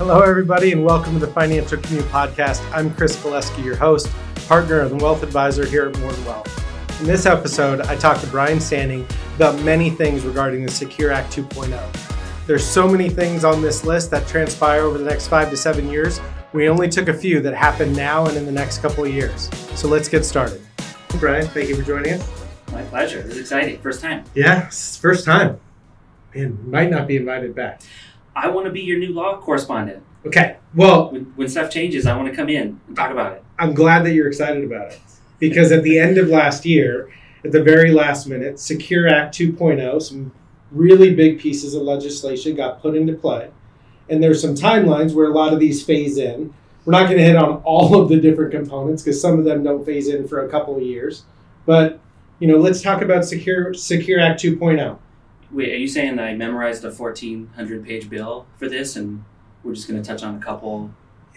Hello, everybody, and welcome to the Financial Commute Podcast. I'm Chris Galeski, your host, partner and wealth advisor here at Morton Wealth. In this episode, I talked to Brian Standing about many things regarding the Secure Act 2.0. There's so many things on this list that transpire over the next five to seven years. We only took a few that happen now and in the next couple of years. So let's get started. Brian, thank you for joining us. My pleasure. This is exciting. First time. Yeah, first time. And might not be invited back. I want to be your new law correspondent. Okay, well, When, when stuff changes, I want to come in and talk about it. I'm glad that you're excited about it because at the end of last year, at the very last minute, Secure Act 2.0, some really big pieces of legislation got put into play. And there's some timelines where a lot of these phase in. We're not going to hit on all of the different components because some of them don't phase in for a couple of years. But, you know, let's talk about Secure Secure Act oh. 2.0. Wait, are you saying that I memorized a 1,400 page bill for this and we're just going to touch on a couple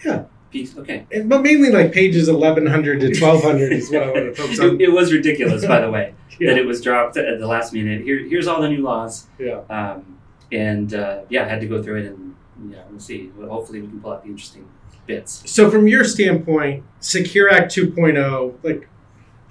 Yeah. pieces? Okay. And- But mainly like pages 1100 to 1200 is what I want to focus on. It, it was ridiculous, by the way, that it was dropped at the last minute. Here, here's all the new laws. Yeah. Um, and uh, yeah, I had to go through it and yeah, we'll see. Well, hopefully, we can pull out the interesting bits. So, from your standpoint, Secure Act 2.0, like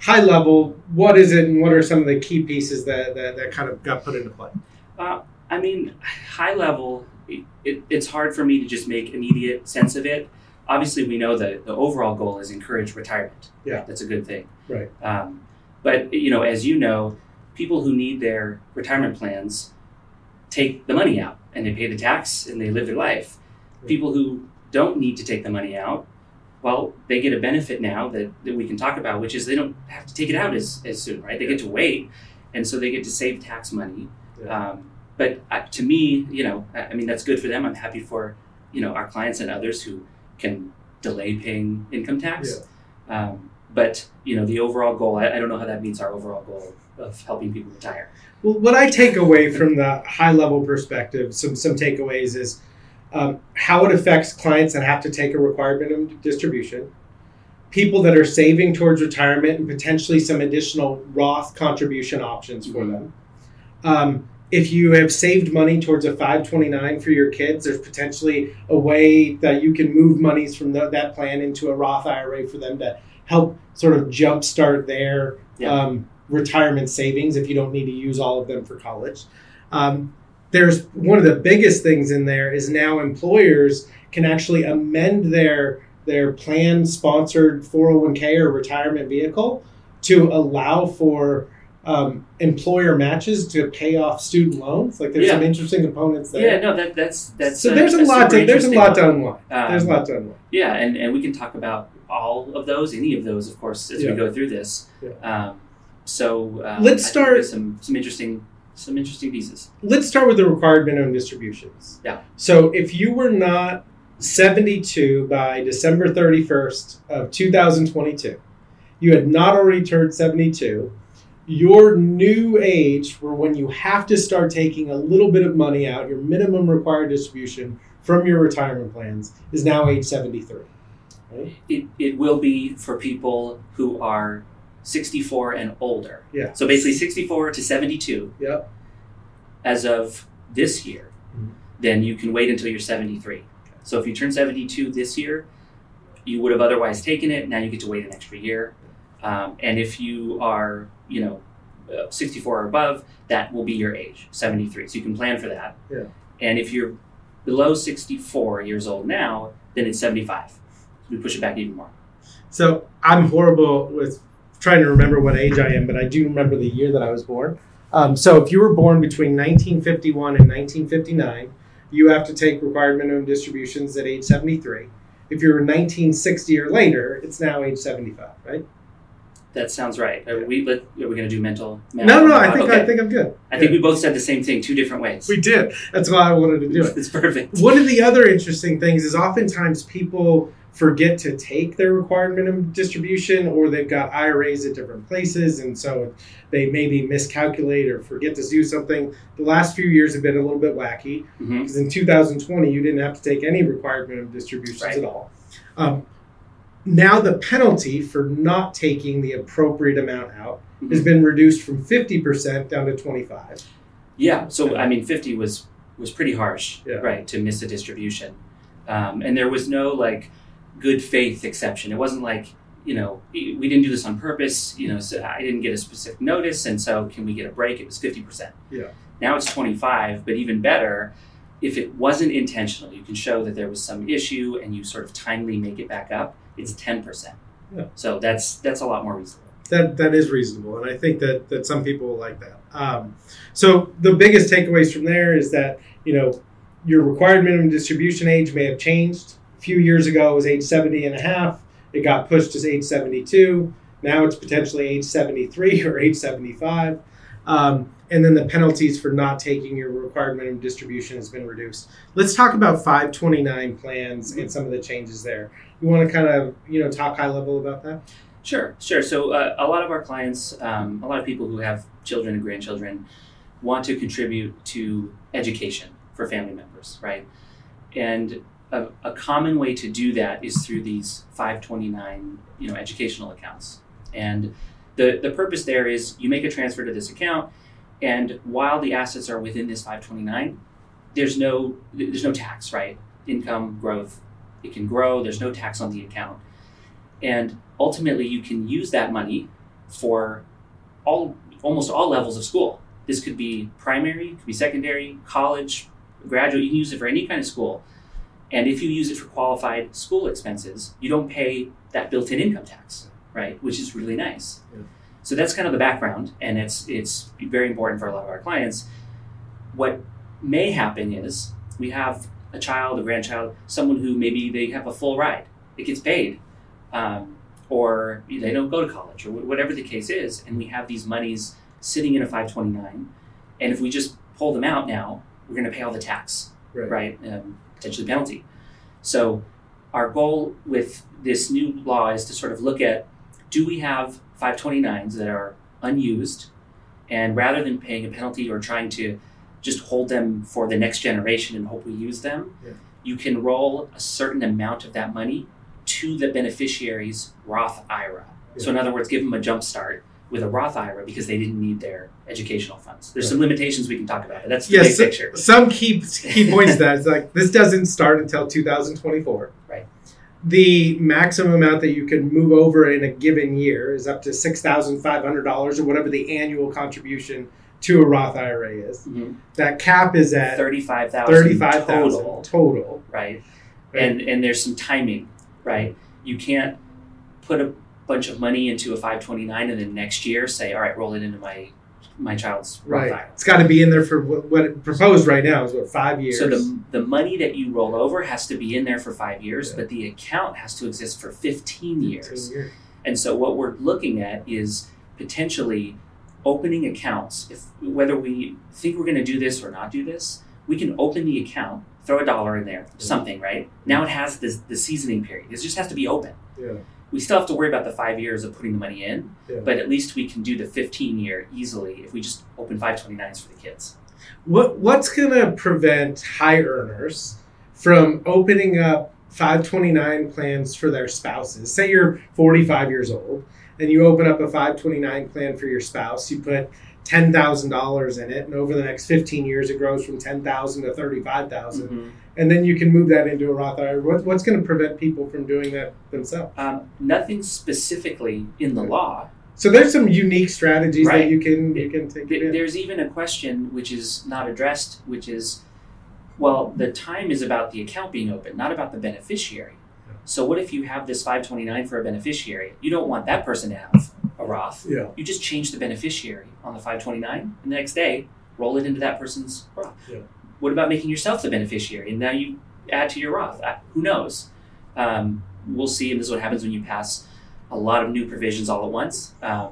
high level, what is it and what are some of the key pieces that, that, that kind of got put into play? Uh, I mean, high level, it, it, it's hard for me to just make immediate sense of it. Obviously, we know that the overall goal is encourage retirement. Yeah. that's a good thing. Right. Um, but you know, as you know, people who need their retirement plans take the money out and they pay the tax and they live their life. Yeah. People who don't need to take the money out, well, they get a benefit now that, that we can talk about, which is they don't have to take it out as, as soon, right? They get to wait, and so they get to save tax money. Yeah. Um, but uh, to me, you know, I, I mean, that's good for them. I'm happy for you know our clients and others who can delay paying income tax. Um, but you know, the overall goal, I, I don't know how that meets our overall goal of helping people retire. Well, what I take away from the high level perspective, some, some takeaways is um, how it affects clients that have to take a required minimum distribution, people that are saving towards retirement, and potentially some additional Roth contribution options for Mhm. them. Um, if you have saved money towards a 529 for your kids, there's potentially a way that you can move monies from tho- that plan into a Roth IRA for them to help sort of jumpstart their Yeah. um, retirement savings if you don't need to use all of them for college. Um, there's one of the biggest things in there is now employers can actually amend their their plan sponsored 401k or retirement vehicle to allow for um, employer matches to pay off student loans. Like there's Yeah. some interesting components there. Yeah, no, that that's that's so uh, there's a that's lot to there's a lot to unlock. Um, there's a lot to unlock. Yeah, and, and we can talk about all of those, any of those, of course, as Yeah. we go through this. Yeah. Um, so um, Let's I start- some some interesting some interesting pieces. let's start with the required minimum distributions. Yeah. So if you were not 72 by December 31st of 2022, you had not already turned 72, your new age for when you have to start taking a little bit of money out, your minimum required distribution from your retirement plans is now age 73. Right? It, it will be for people who are 64 and older. Yeah. So basically 64 to 72 Yep. as of this year. Mhm. Then you can wait until you're 73. So if you turn 72 this year, you would have otherwise taken it. Now you get to wait an extra year. Um, and if you are, you know, uh, 64 or above, that will be your age, 73. So you can plan for that. Yeah. And if you're below 64 years old now, then it's 75. So we push it back even more. So I'm horrible with trying to remember what age I am, but I do remember the year that I was born. Um, so if you were born between 1951 and 1959, you have to take required minimum distributions at age 73. If you're 1960 or later, it's now age 75, right? That sounds right. Are we, let, are we going to do mental math? No, no, I think Okay. I think I'm good. I think we both said the same thing two different ways. We did. That's why I wanted to do it. It's perfect. One of the other interesting things is oftentimes people forget to take their required minimum distribution or they've got IRAs at different places and so they maybe miscalculate or forget to do something. The last few years have been a little bit wacky hmm because in 2020 you didn't have to take any required minimum distributions Right. at all. Um, now the penalty for not taking the appropriate amount out has been reduced from 50% down to 25. Yeah. So I mean, fifty was was pretty harsh, Yeah. right, to miss a distribution. Um, and there was no like good faith exception. It wasn't like, you know, we didn't do this on purpose, you know, so I didn't get a specific notice, and so can we get a break? It was 50%. Yeah. Now it's 25, but even better, if it wasn't intentional, you can show that there was some issue and you sort of timely make it back up, it's 10%. Yeah. So that's that's a lot more reasonable. That that is reasonable, and I think that that some people will like that. Um, so the biggest takeaways from there is that you know your required minimum distribution age may have changed. Few years ago, it was age 70 and a half. It got pushed to age 72. Now it's potentially age 73 or age 75. Um, and then the penalties for not taking your required minimum distribution has been reduced. Let's talk about 529 plans and some of the changes there. You want to kind of you know talk high level about that? Sure, sure. So uh, a lot of our clients, um, a lot of people who have children and grandchildren, want to contribute to education for family members, right? And a, a common way to do that is through these 529, you know, educational accounts. And the, the purpose there is you make a transfer to this account, and while the assets are within this 529, there's no there's no tax, right? Income growth, it can grow. There's no tax on the account, and ultimately you can use that money for all almost all levels of school. This could be primary, could be secondary, college, graduate. You can use it for any kind of school. And if you use it for qualified school expenses, you don't pay that built-in income tax, right? Which is really nice. Yeah. So that's kind of the background, and it's it's very important for a lot of our clients. What may happen is we have a child, a grandchild, someone who maybe they have a full ride, it gets paid, um, or they don't go to college, or whatever the case is, and we have these monies sitting in a 529, and if we just pull them out now, we're going to pay all the tax, Right. right? Um, potentially penalty. So our goal with this new law is to sort of look at do we have 529s that are unused, and rather than paying a penalty or trying to just hold them for the next generation and hope we use them, Yeah. you can roll a certain amount of that money to the beneficiary's Roth IRA. So, in other words, give them a jump start with a Roth IRA because they didn't need their educational funds. There's some limitations we can talk about, but that's the Yes, big picture. Some key key points that is like this doesn't start until 2024. Right. The maximum amount that you can move over in a given year is up to six thousand five hundred dollars or whatever the annual contribution to a Roth IRA is. Mhm. That cap is at Thirty-five thousand thirty-five total, total. right? Right. And and there's some timing, right? You can't put a bunch of money into a 529 and then next year say, all right, roll it into my my child's Roth Right. IRA. It's got to be in there for what, what it proposed right now is what five years. So the the money that you roll over has to be in there for five years, Yeah. but the account has to exist for 15 years. 15 years. And so what we're looking at is potentially opening accounts. If whether we think we're going to do this or not do this, we can open the account, throw a dollar in there, something, right? Now it has this the seasoning period. It just has to be open. Yeah. We still have to worry about the five years of putting the money in, Yeah. but at least we can do the 15 year easily if we just open 529s for the kids. What what's going to prevent high earners from opening up 529 plans for their spouses? Say you're 45 years old and you open up a 529 plan for your spouse. You put $10,000 in it and over the next 15 years it grows from 10,000 to 35,000 Mhm. and then you can move that into a Roth IRA. What, what's going to prevent people from doing that themselves? Um, nothing specifically in the Okay. law. So there's some unique strategies that you can you can take Th-. There's even a question which is not addressed, which is, well, the time is about the account being open, not about the beneficiary. So what if you have this 529 for a beneficiary? You don't want that person to have a Roth. Yeah. You just change the beneficiary on the 529, and the next day roll it into that person's Roth. Yeah. What about making yourself the beneficiary, and now you add to your Roth? Who knows? Um, we'll see, and this is what happens when you pass a lot of new provisions all at once. Um,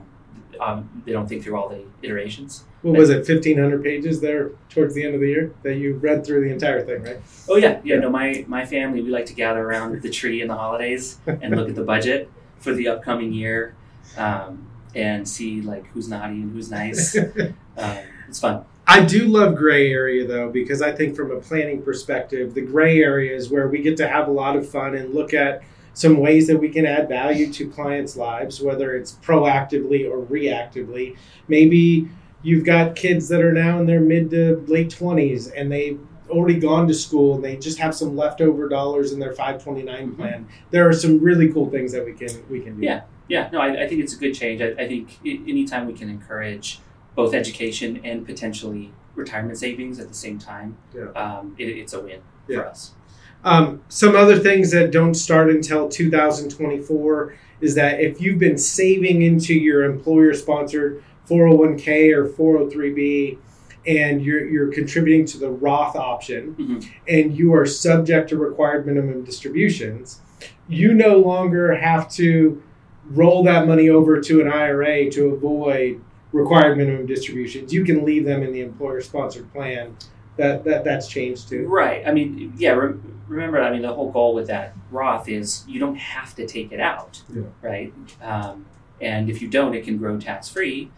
um, they don't think through all the iterations. What was it, 1,500 pages there towards the end of the year that you read through the entire thing, right? Oh yeah, yeah. Yeah. No, my my family we like to gather around the tree in the holidays and look at the budget for the upcoming year, um, and see like who's naughty and who's nice. Um, it's fun. I do love gray area though, because I think from a planning perspective, the gray area is where we get to have a lot of fun and look at some ways that we can add value to clients' lives, whether it's proactively or reactively. Maybe you've got kids that are now in their mid to late 20s and they've already gone to school and they just have some leftover dollars in their 529 Mhm. plan, there are some really cool things that we can we can do. Yeah. Yeah, no, I, I think it's a good change. I, I think anytime we can encourage both education and potentially retirement savings at the same time, Yeah. um, it, it's a win Yeah. for us. Um, some other things that don't start until 2024 is that if you've been saving into your employer sponsored 401k or 403b and you're, you're contributing to the Roth option Mhm. and you are subject to required minimum distributions, you no longer have to roll that money over to an IRA to avoid required minimum distributions. You can leave them in the employer sponsored plan. That, that that's changed too. Right. I mean, yeah. Re- remember, I mean, the whole goal with that Roth is you don't have to take it out, Yeah. right? Um, and if you don't, it can grow tax free.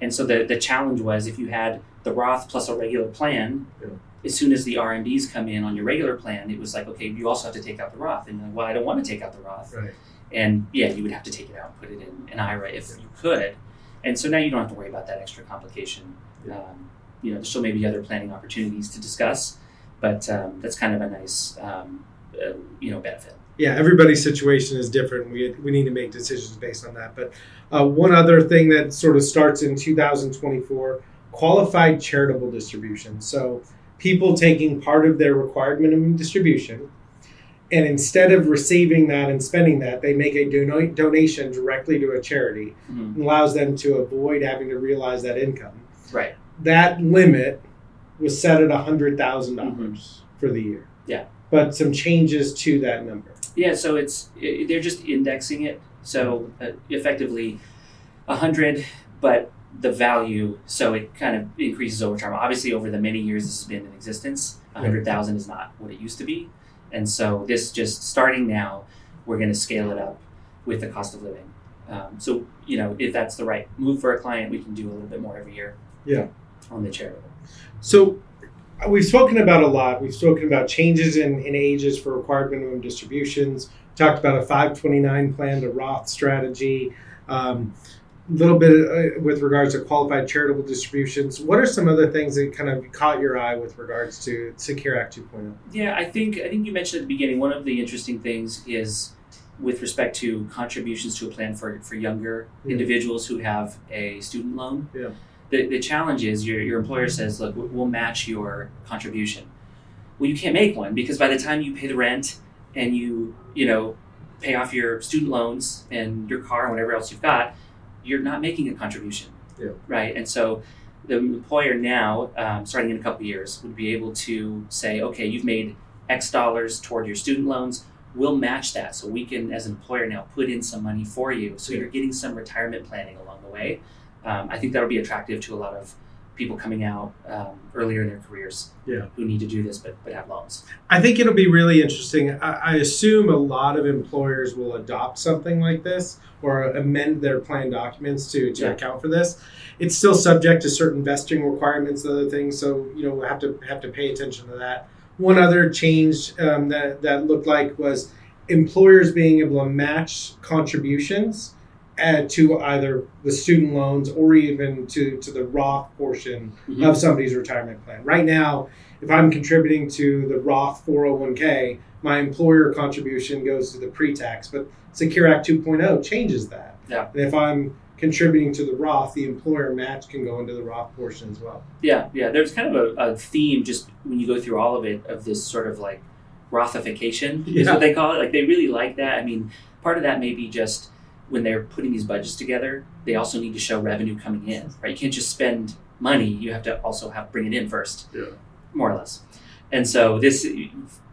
And so the the challenge was if you had the Roth plus a regular plan, Yeah. as soon as the RMDs come in on your regular plan, it was like, okay, you also have to take out the Roth. And then, well, I don't want to take out the Roth. Right. And yeah, you would have to take it out and put it in an IRA if you could. And so now you don't have to worry about that extra complication. Um, you know, there still may be other planning opportunities to discuss, but um, that's kind of a nice, um, uh, you know, benefit. yeah, everybody's situation is different. We, we need to make decisions based on that. But uh, one other thing that sort of starts in 2024 qualified charitable distribution. So people taking part of their required minimum distribution, and instead of receiving that and spending that, they make a donation directly to a charity. Mhm. It allows them to avoid having to realize that income. Right. That limit was set at $100,000 for the year. Yeah. But some changes to that number. Yeah. So it's i they're just indexing it. So uh, effectively, a hundred, but the value. So it kind of increases over time. Obviously, over the many years this has been in existence, a hundred thousand is not what it used to be, and so this just starting now, we're going to scale it up with the cost of living. Um, so you know, if that's the right move for a client, we can do a little bit more every year. Yeah. On the charitable. So we've spoken about a lot. We've spoken about changes in, in ages for required minimum distributions. Talked about a 529 plan to Roth strategy. Um, little bit uh, with regards to qualified charitable distributions. What are some other things that kind of caught your eye with regards to Secure Act oh? 2.0? Yeah, I think I think you mentioned at the beginning one of the interesting things is with respect to contributions to a plan for, for younger Yeah. individuals who have a student loan. Yeah. The, the challenge is your, your employer says, look, we'll match your contribution. Well, you can't make one because by the time you pay the rent and you, you know, pay off your student loans and your car and whatever else you've got, you're not making a contribution. Yeah. Right. And so the employer now, um, starting in a couple of years, would be able to say, okay, you've made X dollars toward your student loans. We'll match that. So we can, as an employer, now put in some money for you. So Yeah. you're getting some retirement planning along the way. Um, I think that'll be attractive to a lot of people coming out um, earlier in their careers Yeah. who need to do this but, but have loans. I think it'll be really interesting. I, I assume a lot of employers will adopt something like this or amend their plan documents to, to Yeah. account for this. It's still subject to certain vesting requirements and other things, so you know we have to have to pay attention to that. One other change um, that that looked like was employers being able to match contributions to either the student loans or even to to the Roth portion Mhm. of somebody's retirement plan. Right now, if I'm contributing to the Roth 401k, my employer contribution goes to the pre-tax, but Secure Act 2.0 changes that. Yeah. And if I'm contributing to the Roth, the employer match can go into the Roth portion as well. Yeah, yeah. There's kind of a, a theme just when you go through all of it of this sort of like Rothification is Yeah. what they call it. Like they really like that. I mean, part of that may be just when they're putting these budgets together, they also need to show revenue coming in, right? You can't just spend money; you have to also have bring it in first, Yeah. more or less. And so this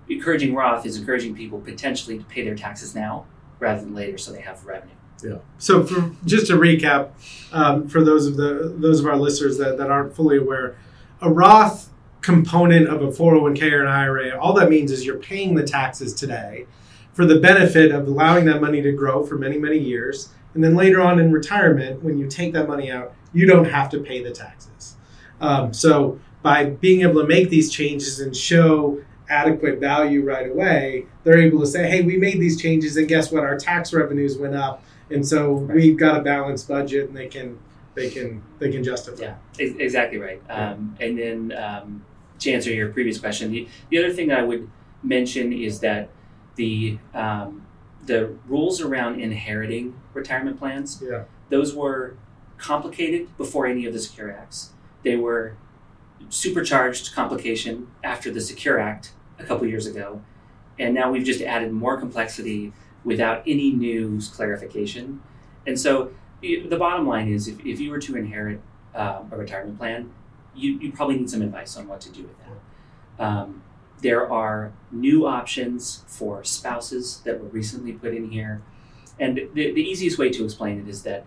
encouraging Roth is encouraging people potentially to pay their taxes now rather than later, so they have revenue. Yeah. So for, just to recap, um, for those of the those of our listeners that, that aren't fully aware, a Roth component of a 401k or an IRA, all that means is you're paying the taxes today for the benefit of allowing that money to grow for many, many years. And then later on in retirement, when you take that money out, you don't have to pay the taxes. Um, so by being able to make these changes and show adequate value right away, they're able to say, hey, we made these changes and guess what? Our tax revenues went up and so we've got a balanced budget, and they can they can they can justify. Yeah, exactly right. Um, and then um, to answer your previous question, the, the other thing I would mention is that the um, the rules around inheriting retirement plans Yeah. those were complicated before any of the Secure Acts. They were supercharged complication after the Secure Act a couple years ago, and now we've just added more complexity without any new clarification. And so the bottom line is if, if you were to inherit um, a retirement plan, you, you probably need some advice on what to do with that. Um, there are new options for spouses that were recently put in here. And the, the easiest way to explain it is that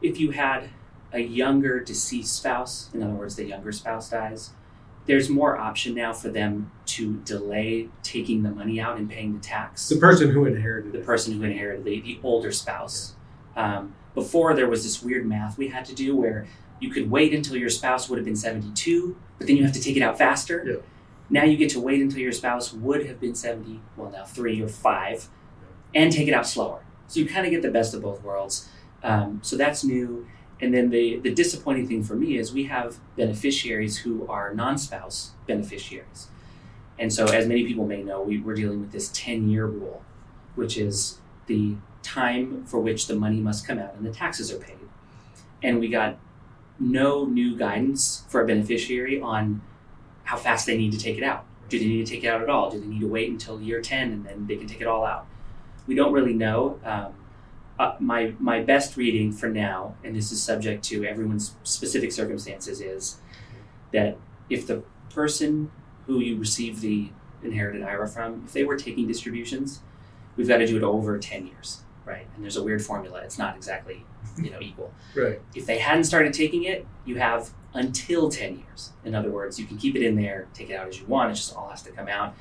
if you had a younger deceased spouse, in other words, the younger spouse dies, there's more option now for them to delay taking the money out and paying the tax The person who inherited the it. person who inherited the, the older spouse. Um, before there was this weird math we had to do where you could wait until your spouse would have been 72, but then you have to take it out faster. Yeah. Now you get to wait until your spouse would have been 70, well, now three or five, and take it out slower. So you kind of get the best of both worlds. Um, so that's new. And then the, the disappointing thing for me is we have beneficiaries who are non spouse beneficiaries. And so, as many people may know, we, we're dealing with this 10 year rule, which is the time for which the money must come out and the taxes are paid. And we got no new guidance for a beneficiary on how fast they need to take it out. Do they need to take it out at all? Do they need to wait until year 10 and then they can take it all out? We don't really know. Um, uh, my, my best reading for now, and this is subject to everyone's specific circumstances, is that if the person who you receive the inherited IRA from, if they were taking distributions, we've got to do it over 10 years, right? And there's a weird formula. It's not exactly, you know, equal. Right. If they hadn't started taking it, you have until 10 years. In other words, you can keep it in there, take it out as you want. It just all has to come out.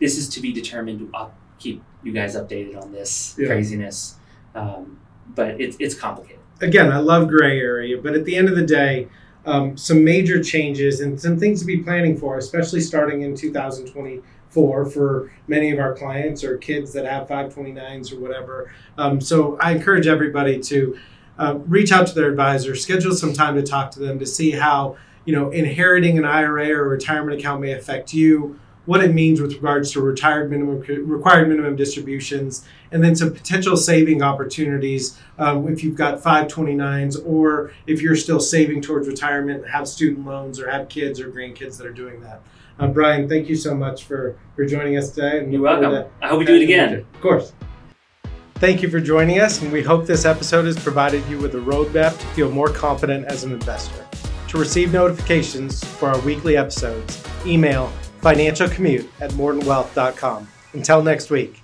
This is to be determined. I'll keep you guys updated on this Yeah. craziness. Um, but it's, it's complicated. Again, I love gray area, but at the end of the day, um, some major changes and some things to be planning for, especially starting in 2024 for for many of our clients or kids that have 529s or whatever. Um, so I encourage everybody to uh, reach out to their advisor, schedule some time to talk to them to see how you know inheriting an IRA or retirement account may affect you, what it means with regards to retired minimum required minimum distributions, and then some potential saving opportunities um, if you've got 529s or if you're still saving towards retirement, have student loans or have kids or grandkids that are doing that. Uh, Brian, thank you so much for, for joining us today. And You're welcome. I hope we do it again. Of course. Thank you for joining us, and we hope this episode has provided you with a roadmap to feel more confident as an investor. To receive notifications for our weekly episodes, email financialcommute at mortonwealth.com. Until next week.